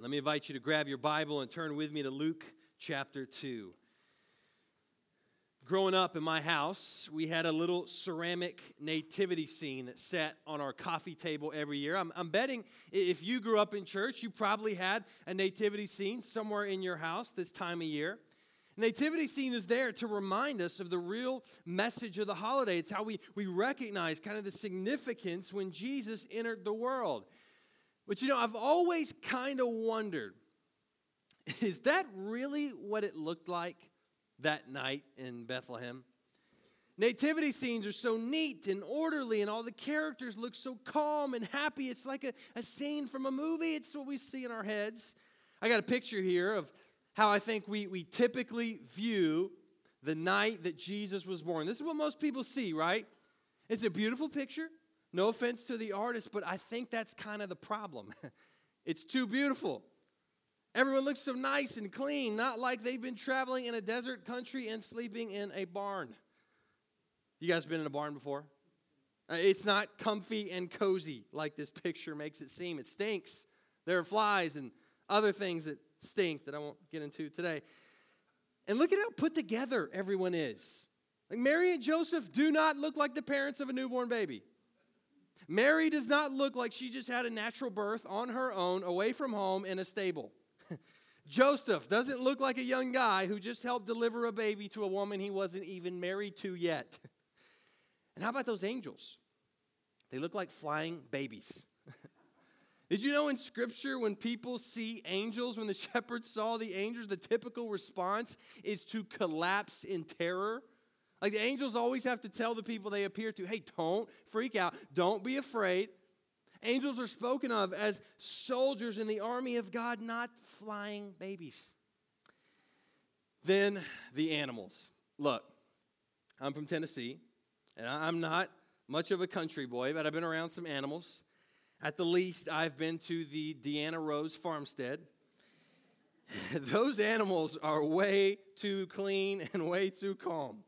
Let me invite you to grab your Bible and turn with me to Luke chapter 2. Growing up in my house, we had a little ceramic nativity scene that sat on our coffee table every year. I'm, I'm, betting if you grew up in church, you probably had a nativity scene somewhere in your house this time of year. Nativity scene is there to remind us of the real message of the holiday. It's how we, we recognize kind of the significance when Jesus entered the world. But you know, I've always kind of wondered is that really what it looked like that night in Bethlehem? Nativity scenes are so neat and orderly, and all the characters look so calm and happy. It's like a, a scene from a movie. It's what we see in our heads. I got a picture here of how I think we, we typically view the night that Jesus was born. This is what most people see, right? It's a beautiful picture. No offense to the artist, but I think that's kind of the problem. it's too beautiful. Everyone looks so nice and clean, not like they've been traveling in a desert country and sleeping in a barn. You guys been in a barn before? Uh, it's not comfy and cozy like this picture makes it seem. It stinks. There are flies and other things that stink that I won't get into today. And look at how put together everyone is. Like Mary and Joseph do not look like the parents of a newborn baby. Mary does not look like she just had a natural birth on her own, away from home, in a stable. Joseph doesn't look like a young guy who just helped deliver a baby to a woman he wasn't even married to yet. And how about those angels? They look like flying babies. Did you know in Scripture, when people see angels, when the shepherds saw the angels, the typical response is to collapse in terror? Like the angels always have to tell the people they appear to, hey, don't freak out, don't be afraid. Angels are spoken of as soldiers in the army of God, not flying babies. Then the animals. Look, I'm from Tennessee, and I'm not much of a country boy, but I've been around some animals. At the least, I've been to the Deanna Rose farmstead. Those animals are way too clean and way too calm.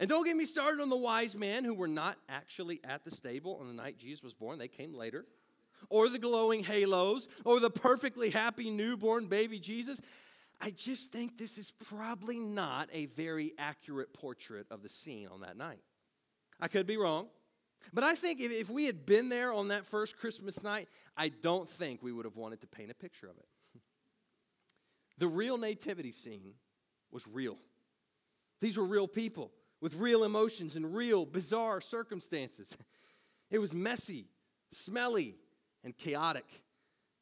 And don't get me started on the wise men who were not actually at the stable on the night Jesus was born, they came later. Or the glowing halos, or the perfectly happy newborn baby Jesus. I just think this is probably not a very accurate portrait of the scene on that night. I could be wrong, but I think if, we had been there on that first Christmas night, I don't think we would have wanted to paint a picture of it. the real nativity scene was real. These were real people with real emotions and real bizarre circumstances. It was messy, smelly, and chaotic.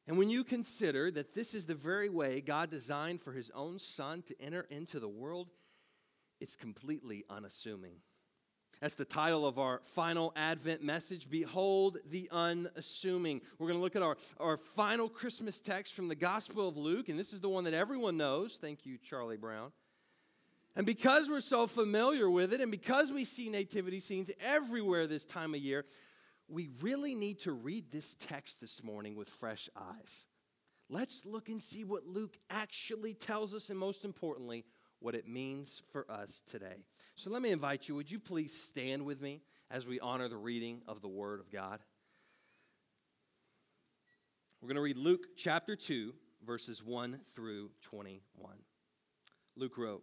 And when you consider that this is the very way God designed for his own son to enter into the world, it's completely unassuming. That's the title of our final Advent message Behold the Unassuming. We're going to look at our, our final Christmas text from the Gospel of Luke, and this is the one that everyone knows. Thank you, Charlie Brown. And because we're so familiar with it, and because we see nativity scenes everywhere this time of year, we really need to read this text this morning with fresh eyes. Let's look and see what Luke actually tells us, and most importantly, what it means for us today. So let me invite you, would you please stand with me as we honor the reading of the Word of God? We're going to read Luke chapter 2, verses 1 through 21. Luke wrote,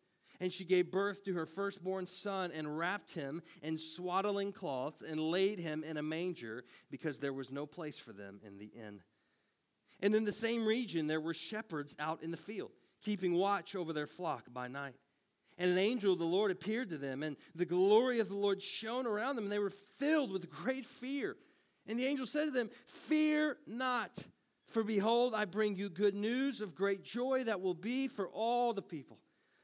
And she gave birth to her firstborn son and wrapped him in swaddling cloths and laid him in a manger because there was no place for them in the inn. And in the same region, there were shepherds out in the field, keeping watch over their flock by night. And an angel of the Lord appeared to them, and the glory of the Lord shone around them, and they were filled with great fear. And the angel said to them, Fear not, for behold, I bring you good news of great joy that will be for all the people.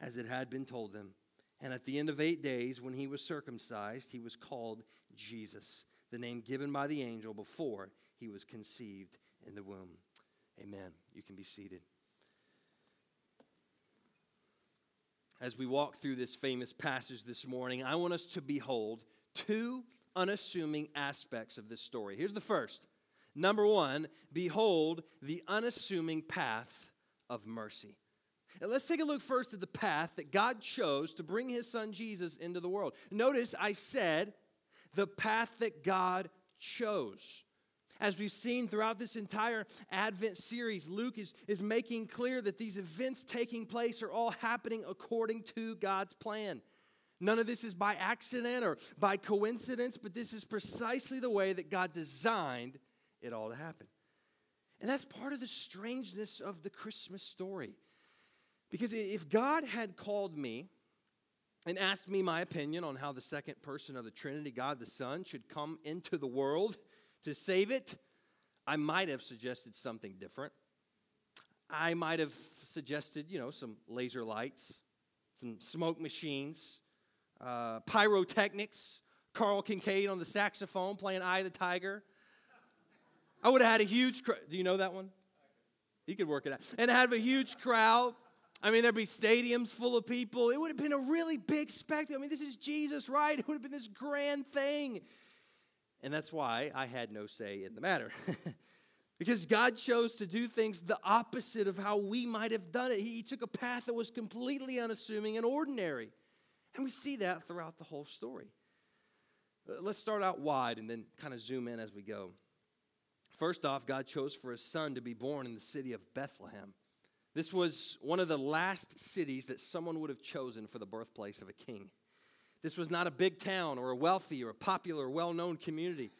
as it had been told them. And at the end of eight days, when he was circumcised, he was called Jesus, the name given by the angel before he was conceived in the womb. Amen. You can be seated. as we walk through this famous passage this morning, I want us to behold two unassuming aspects of this story. Here's the first. Number one, behold the unassuming path of mercy. And let's take a look first at the path that God chose to bring his son Jesus into the world. Notice I said the path that God chose. As we've seen throughout this entire Advent series, Luke is, is making clear that these events taking place are all happening according to God's plan. None of this is by accident or by coincidence, but this is precisely the way that God designed it all to happen. And that's part of the strangeness of the Christmas story. Because if God had called me and asked me my opinion on how the second person of the Trinity, God the Son, should come into the world, to save it, I might have suggested something different. I might have suggested, you know, some laser lights, some smoke machines, uh, pyrotechnics, Carl Kincaid on the saxophone playing Eye of the Tiger. I would have had a huge crowd. Do you know that one? He could work it out. And have a huge crowd. I mean, there'd be stadiums full of people. It would have been a really big spectacle. I mean, this is Jesus, right? It would have been this grand thing. And that's why I had no say in the matter. because God chose to do things the opposite of how we might have done it. He took a path that was completely unassuming and ordinary. And we see that throughout the whole story. Uh, let's start out wide and then kind of zoom in as we go. First off, God chose for his son to be born in the city of Bethlehem. This was one of the last cities that someone would have chosen for the birthplace of a king. This was not a big town or a wealthy or a popular, well known community.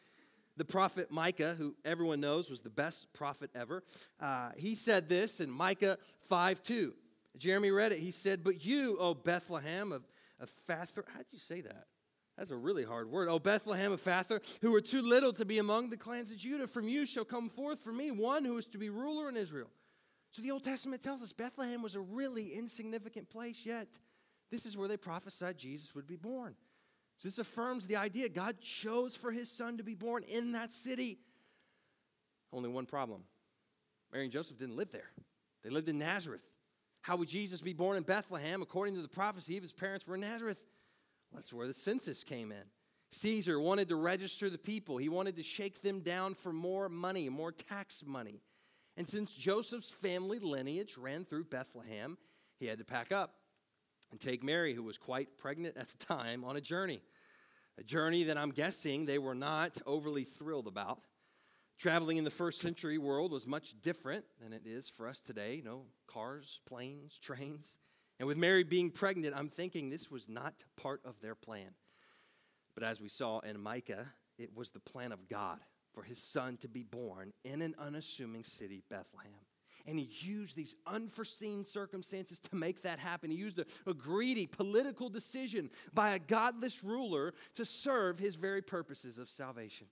The prophet Micah, who everyone knows was the best prophet ever, uh, he said this in Micah 5 2. Jeremy read it. He said, But you, O Bethlehem of, of how'd you say that? That's a really hard word. O Bethlehem Ephrathah, who are too little to be among the clans of Judah, from you shall come forth for me one who is to be ruler in Israel. So the Old Testament tells us Bethlehem was a really insignificant place, yet this is where they prophesied Jesus would be born. So this affirms the idea God chose for his son to be born in that city. Only one problem Mary and Joseph didn't live there, they lived in Nazareth. How would Jesus be born in Bethlehem? According to the prophecy of his parents were in Nazareth. That's where the census came in. Caesar wanted to register the people. He wanted to shake them down for more money, more tax money. And since Joseph's family lineage ran through Bethlehem, he had to pack up and take Mary, who was quite pregnant at the time, on a journey. A journey that I'm guessing they were not overly thrilled about. Traveling in the first century world was much different than it is for us today. You know, cars, planes, trains. And with Mary being pregnant, I'm thinking this was not part of their plan. But as we saw in Micah, it was the plan of God for his son to be born in an unassuming city, Bethlehem. And he used these unforeseen circumstances to make that happen. He used a, a greedy political decision by a godless ruler to serve his very purposes of salvation.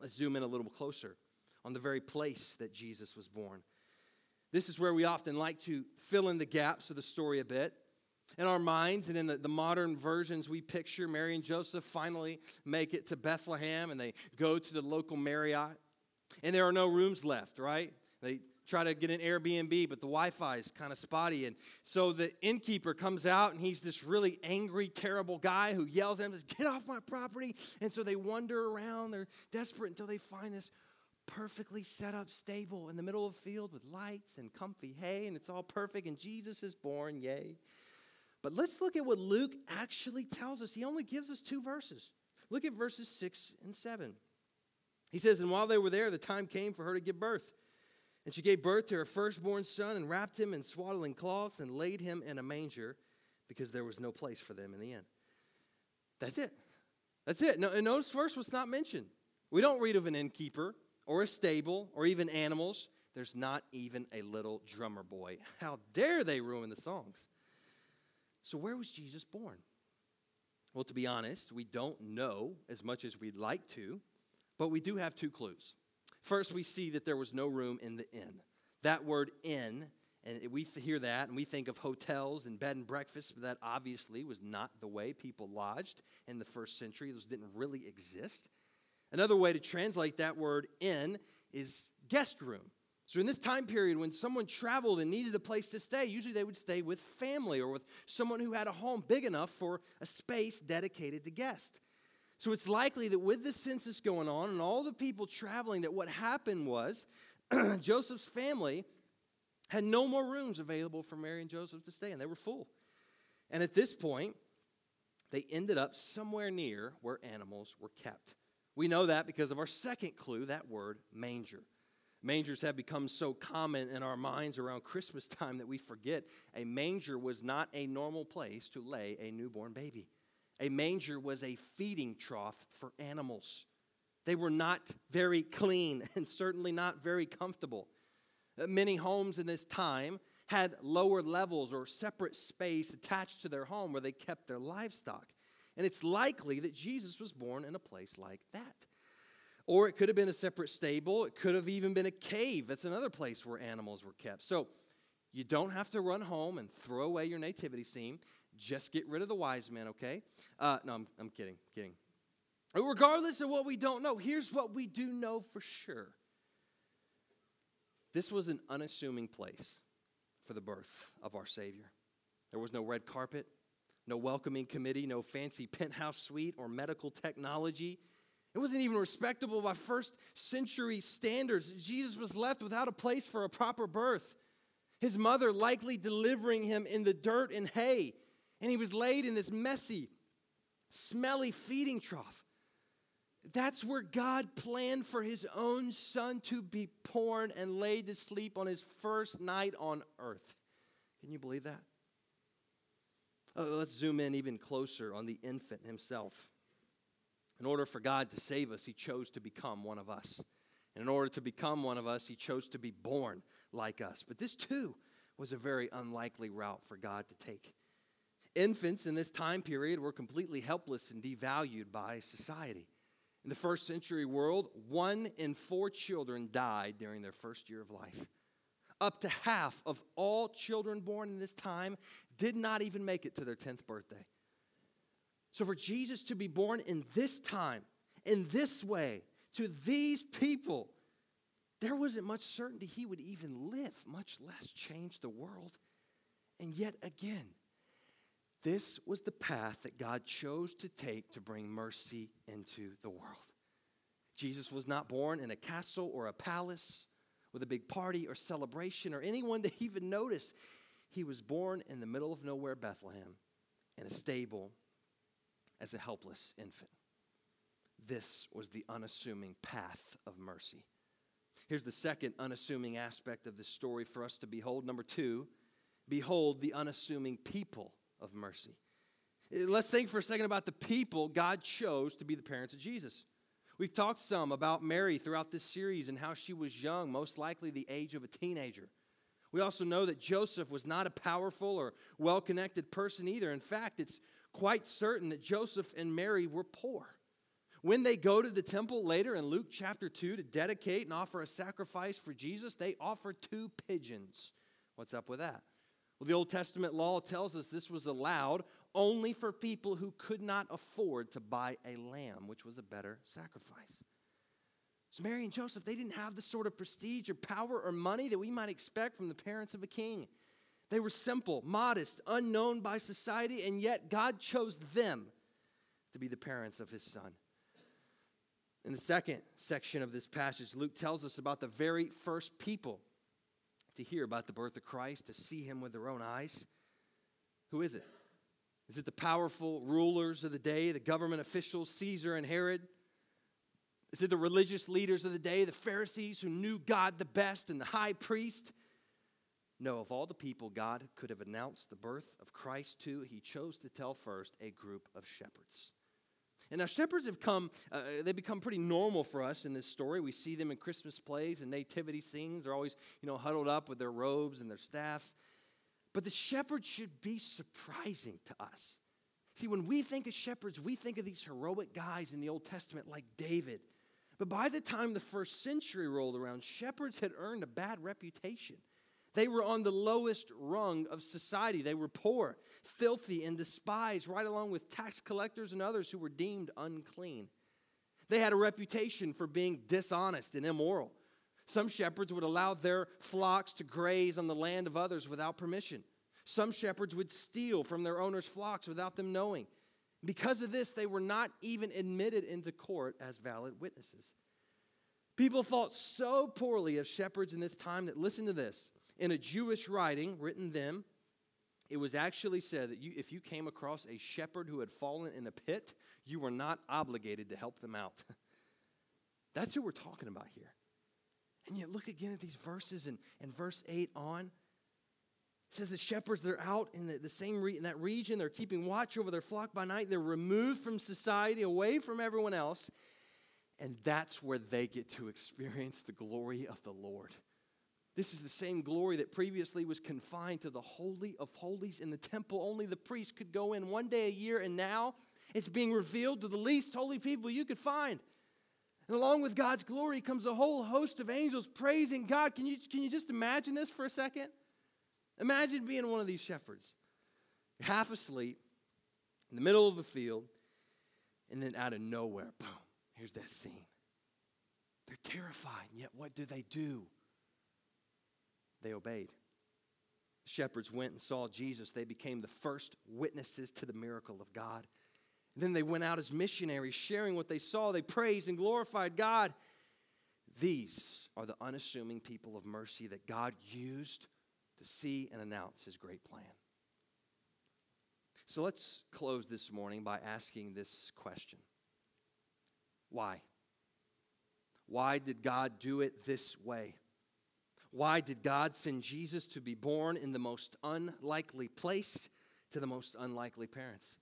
Let's zoom in a little closer on the very place that Jesus was born. This is where we often like to fill in the gaps of the story a bit. In our minds and in the, the, modern versions, we picture Mary and Joseph finally make it to Bethlehem and they go to the local Marriott. And there are no rooms left, right? They try to get an Airbnb, but the Wi Fi is kind of spotty. And so the innkeeper comes out, and he's this really angry, terrible guy who yells at them, Get off my property. And so they wander around. They're desperate until they find this perfectly set up stable in the middle of a field with lights and comfy hay, and it's all perfect, and Jesus is born, yay. But let's look at what Luke actually tells us. He only gives us two verses. Look at verses 6 and 7. He says, And while they were there, the time came for her to give birth. And she gave birth to her firstborn son and wrapped him in swaddling cloths and laid him in a manger because there was no place for them in the inn. That's it. That's it. No, and notice verse was not mentioned. We don't read of an innkeeper or a stable or even animals. There's not even a little drummer boy. How dare they ruin the songs? So, where was Jesus born? Well, to be honest, we don't know as much as we'd like to, but we do have two clues. First, we see that there was no room in the inn. That word inn, and we hear that and we think of hotels and bed and breakfast, but that obviously was not the way people lodged in the first century. Those didn't really exist. Another way to translate that word inn is guest room. So, in this time period, when someone traveled and needed a place to stay, usually they would stay with family or with someone who had a home big enough for a space dedicated to guests. So, it's likely that with the census going on and all the people traveling, that what happened was Joseph's family had no more rooms available for Mary and Joseph to stay in. They were full. And at this point, they ended up somewhere near where animals were kept. We know that because of our second clue, that word manger. Mangers have become so common in our minds around Christmas time that we forget a manger was not a normal place to lay a newborn baby. A manger was a feeding trough for animals. They were not very clean and certainly not very comfortable. Uh, many homes in this time had lower levels or separate space attached to their home where they kept their livestock. And it's likely that Jesus was born in a place like that. Or it could have been a separate stable. It could have even been a cave. That's another place where animals were kept. So you don't have to run home and throw away your nativity scene. Just get rid of the wise men, okay? Uh, no, I'm, I'm kidding, kidding. Regardless of what we don't know, here's what we do know for sure this was an unassuming place for the birth of our Savior. There was no red carpet, no welcoming committee, no fancy penthouse suite or medical technology. It wasn't even respectable by first century standards. Jesus was left without a place for a proper birth. His mother likely delivering him in the dirt and hay, and he was laid in this messy, smelly feeding trough. That's where God planned for his own son to be born and laid to sleep on his first night on earth. Can you believe that? Uh, let's zoom in even closer on the infant himself. In order for God to save us, he chose to become one of us. And in order to become one of us, he chose to be born like us. But this too was a very unlikely route for God to take. Infants in this time period were completely helpless and devalued by society. In the first century world, one in four children died during their first year of life. Up to half of all children born in this time did not even make it to their 10th birthday. So, for Jesus to be born in this time, in this way, to these people, there wasn't much certainty he would even live, much less change the world. And yet again, this was the path that God chose to take to bring mercy into the world. Jesus was not born in a castle or a palace with a big party or celebration or anyone to even notice. He was born in the middle of nowhere, Bethlehem, in a stable as a helpless infant. This was the unassuming path of mercy. Here's the second unassuming aspect of this story for us to behold. Number two, behold the unassuming people of mercy. Let's think for a second about the people God chose to be the parents of Jesus. We've talked some about Mary throughout this series and how she was young, most likely the age of a teenager. We also know that Joseph was not a powerful or well connected person either. In fact, it's quite certain that Joseph and Mary were poor. When they go to the temple later in Luke chapter 2 to dedicate and offer a sacrifice for Jesus, they offer two pigeons. What's up with that? Well, the Old Testament law tells us this was allowed only for people who could not afford to buy a lamb, which was a better sacrifice. So, Mary and Joseph, they didn't have the sort of prestige or power or money that we might expect from the parents of a king. They were simple, modest, unknown by society, and yet God chose them to be the parents of his son. In the second section of this passage, Luke tells us about the very first people to hear about the birth of Christ, to see him with their own eyes. Who is it? Is it the powerful rulers of the day, the government officials, Caesar and Herod? Is it the religious leaders of the day, the Pharisees who knew God the best, and the high priest? No, of all the people God could have announced the birth of Christ to, he chose to tell first a group of shepherds. And now shepherds have come, uh, they become pretty normal for us in this story. We see them in Christmas plays and nativity scenes. They're always, you know, huddled up with their robes and their staffs. But the shepherds should be surprising to us. See, when we think of shepherds, we think of these heroic guys in the Old Testament like David. But by the time the first century rolled around, shepherds had earned a bad reputation. They were on the lowest rung of society. They were poor, filthy, and despised, right along with tax collectors and others who were deemed unclean. They had a reputation for being dishonest and immoral. Some shepherds would allow their flocks to graze on the land of others without permission. Some shepherds would steal from their owners' flocks without them knowing. Because of this, they were not even admitted into court as valid witnesses. People thought so poorly of shepherds in this time that, listen to this, in a Jewish writing written then, it was actually said that you, if you came across a shepherd who had fallen in a pit, you were not obligated to help them out. That's who we're talking about here. And yet, look again at these verses and, and verse 8 on. It says the shepherds, they're out in the, the same re- in that region. They're keeping watch over their flock by night. They're removed from society, away from everyone else. And that's where they get to experience the glory of the Lord. This is the same glory that previously was confined to the Holy of Holies in the temple. Only the priest could go in one day a year, and now it's being revealed to the least holy people you could find. And along with God's glory comes a whole host of angels praising God. Can you, can you just imagine this for a second? Imagine being one of these shepherds. Half asleep in the middle of a field, and then out of nowhere, boom, here's that scene. They're terrified, and yet what do they do? They obeyed. Shepherds went and saw Jesus. They became the first witnesses to the miracle of God. And then they went out as missionaries, sharing what they saw. They praised and glorified God. These are the unassuming people of mercy that God used to see and announce his great plan. So let's close this morning by asking this question Why? Why did God do it this way? Why did God send Jesus to be born in the most unlikely place to the most unlikely parents?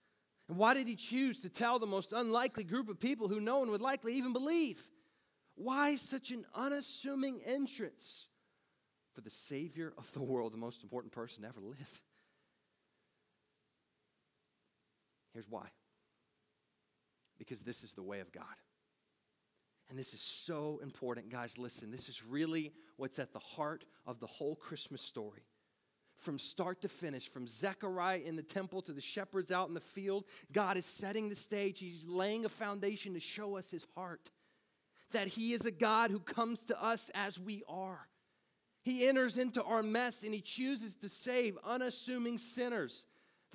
And why did he choose to tell the most unlikely group of people who no one would likely even believe? Why such an unassuming entrance for the Savior of the world, the most important person to ever live? Here's why because this is the way of God. And this is so important, guys. Listen, this is really what's at the heart of the whole Christmas story. From start to finish, from Zechariah in the temple to the shepherds out in the field, God is setting the stage. He's laying a foundation to show us his heart. That he is a God who comes to us as we are. He enters into our mess and he chooses to save unassuming sinners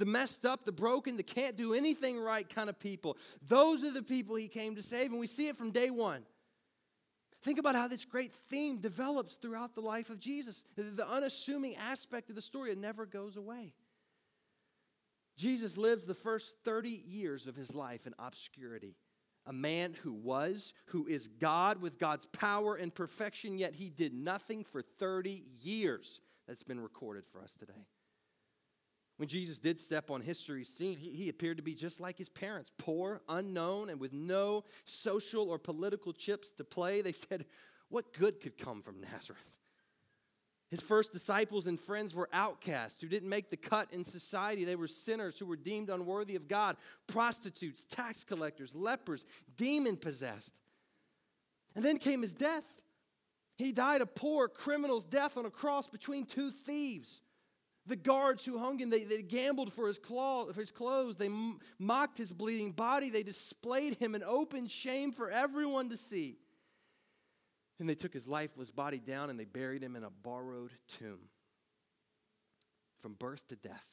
the messed up, the broken, the can't do anything right kind of people. Those are the people he came to save, and we see it from day one. Think about how this great theme develops throughout the life of Jesus. The unassuming aspect of the story, it never goes away. Jesus lives the first 30 years of his life in obscurity. A man who was, who is God with God's power and perfection, yet he did nothing for 30 years. That's been recorded for us today. When Jesus did step on history's scene, he, he appeared to be just like his parents poor, unknown, and with no social or political chips to play. They said, What good could come from Nazareth? His first disciples and friends were outcasts who didn't make the cut in society. They were sinners who were deemed unworthy of God, prostitutes, tax collectors, lepers, demon possessed. And then came his death. He died a poor criminal's death on a cross between two thieves. The guards who hung him, they, they gambled for his, claw, for his clothes. They m- mocked his bleeding body. They displayed him in open shame for everyone to see. And they took his lifeless body down and they buried him in a borrowed tomb. From birth to death,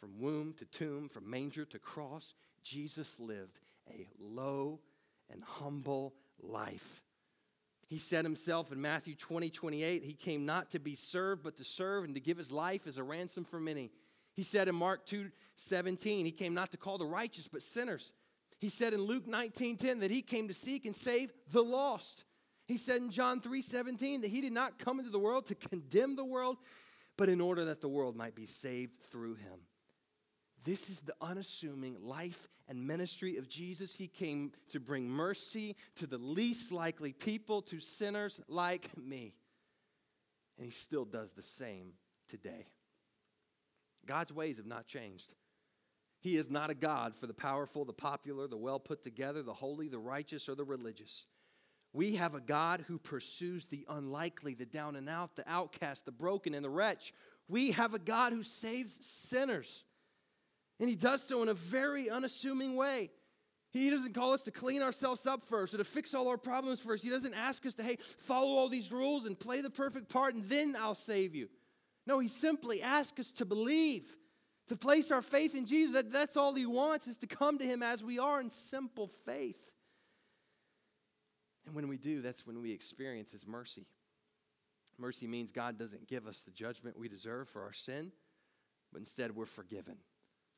from womb to tomb, from manger to cross, Jesus lived a low and humble life. He said himself in Matthew 20, 28, he came not to be served, but to serve and to give his life as a ransom for many. He said in Mark 2, 17, he came not to call the righteous, but sinners. He said in Luke 19, 10, that he came to seek and save the lost. He said in John 3, 17, that he did not come into the world to condemn the world, but in order that the world might be saved through him. This is the unassuming life and ministry of Jesus. He came to bring mercy to the least likely people, to sinners like me. And he still does the same today. God's ways have not changed. He is not a God for the powerful, the popular, the well put together, the holy, the righteous, or the religious. We have a God who pursues the unlikely, the down and out, the outcast, the broken, and the wretch. We have a God who saves sinners. And he does so in a very unassuming way. He doesn't call us to clean ourselves up first or to fix all our problems first. He doesn't ask us to, hey, follow all these rules and play the perfect part and then I'll save you. No, he simply asks us to believe, to place our faith in Jesus. That, that's all he wants is to come to him as we are in simple faith. And when we do, that's when we experience his mercy. Mercy means God doesn't give us the judgment we deserve for our sin, but instead we're forgiven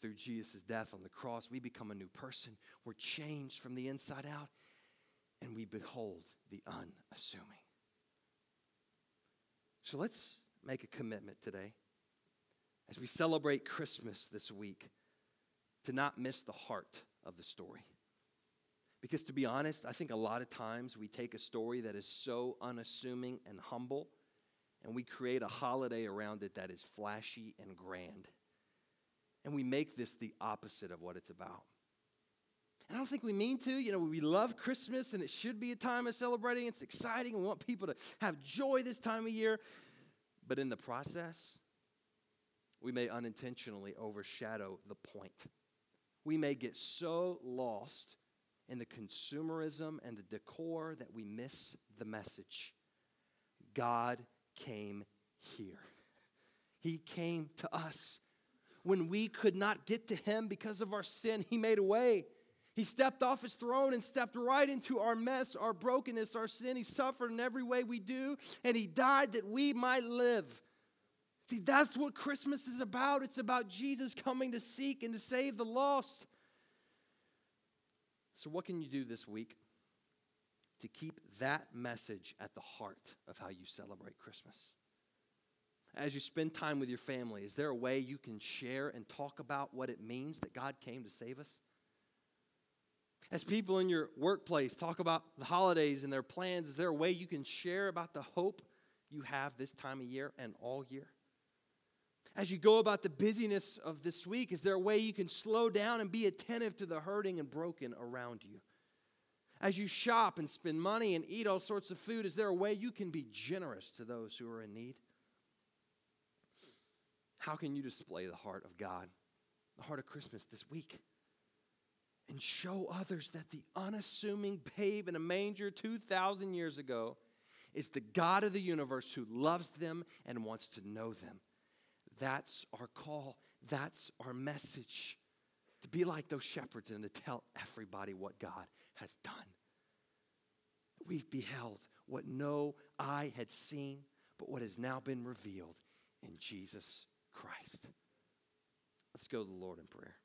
through Jesus' death on the cross, we become a new person. We're changed from the inside out, and we behold the unassuming. So let's make a commitment today as we celebrate Christmas this week to not miss the heart of the story. Because to be honest, I think a lot of times we take a story that is so unassuming and humble and we create a holiday around it that is flashy and grand and we make this the opposite of what it's about. And I don't think we mean to. You know, we love Christmas and it should be a time of celebrating. It's exciting. We want people to have joy this time of year. But in the process, we may unintentionally overshadow the point. We may get so lost in the consumerism and the decor that we miss the message. God came here, He came to us when we could not get to him because of our sin, he made a way. He stepped off his throne and stepped right into our mess, our brokenness, our sin. He suffered in every way we do, and he died that we might live. See, that's what Christmas is about. It's about Jesus coming to seek and to save the lost. So, what can you do this week to keep that message at the heart of how you celebrate Christmas? As you spend time with your family, is there a way you can share and talk about what it means that God came to save us? As people in your workplace talk about the holidays and their plans, is there a way you can share about the hope you have this time of year and all year? As you go about the busyness of this week, is there a way you can slow down and be attentive to the hurting and broken around you? As you shop and spend money and eat all sorts of food, is there a way you can be generous to those who are in need? How can you display the heart of God, the heart of Christmas this week? And show others that the unassuming babe in a manger 2,000 years ago is the God of the universe who loves them and wants to know them. That's our call. That's our message. To be like those shepherds and to tell everybody what God has done. We've beheld what no eye had seen, but what has now been revealed in Jesus Christ. Let's go to the Lord in prayer.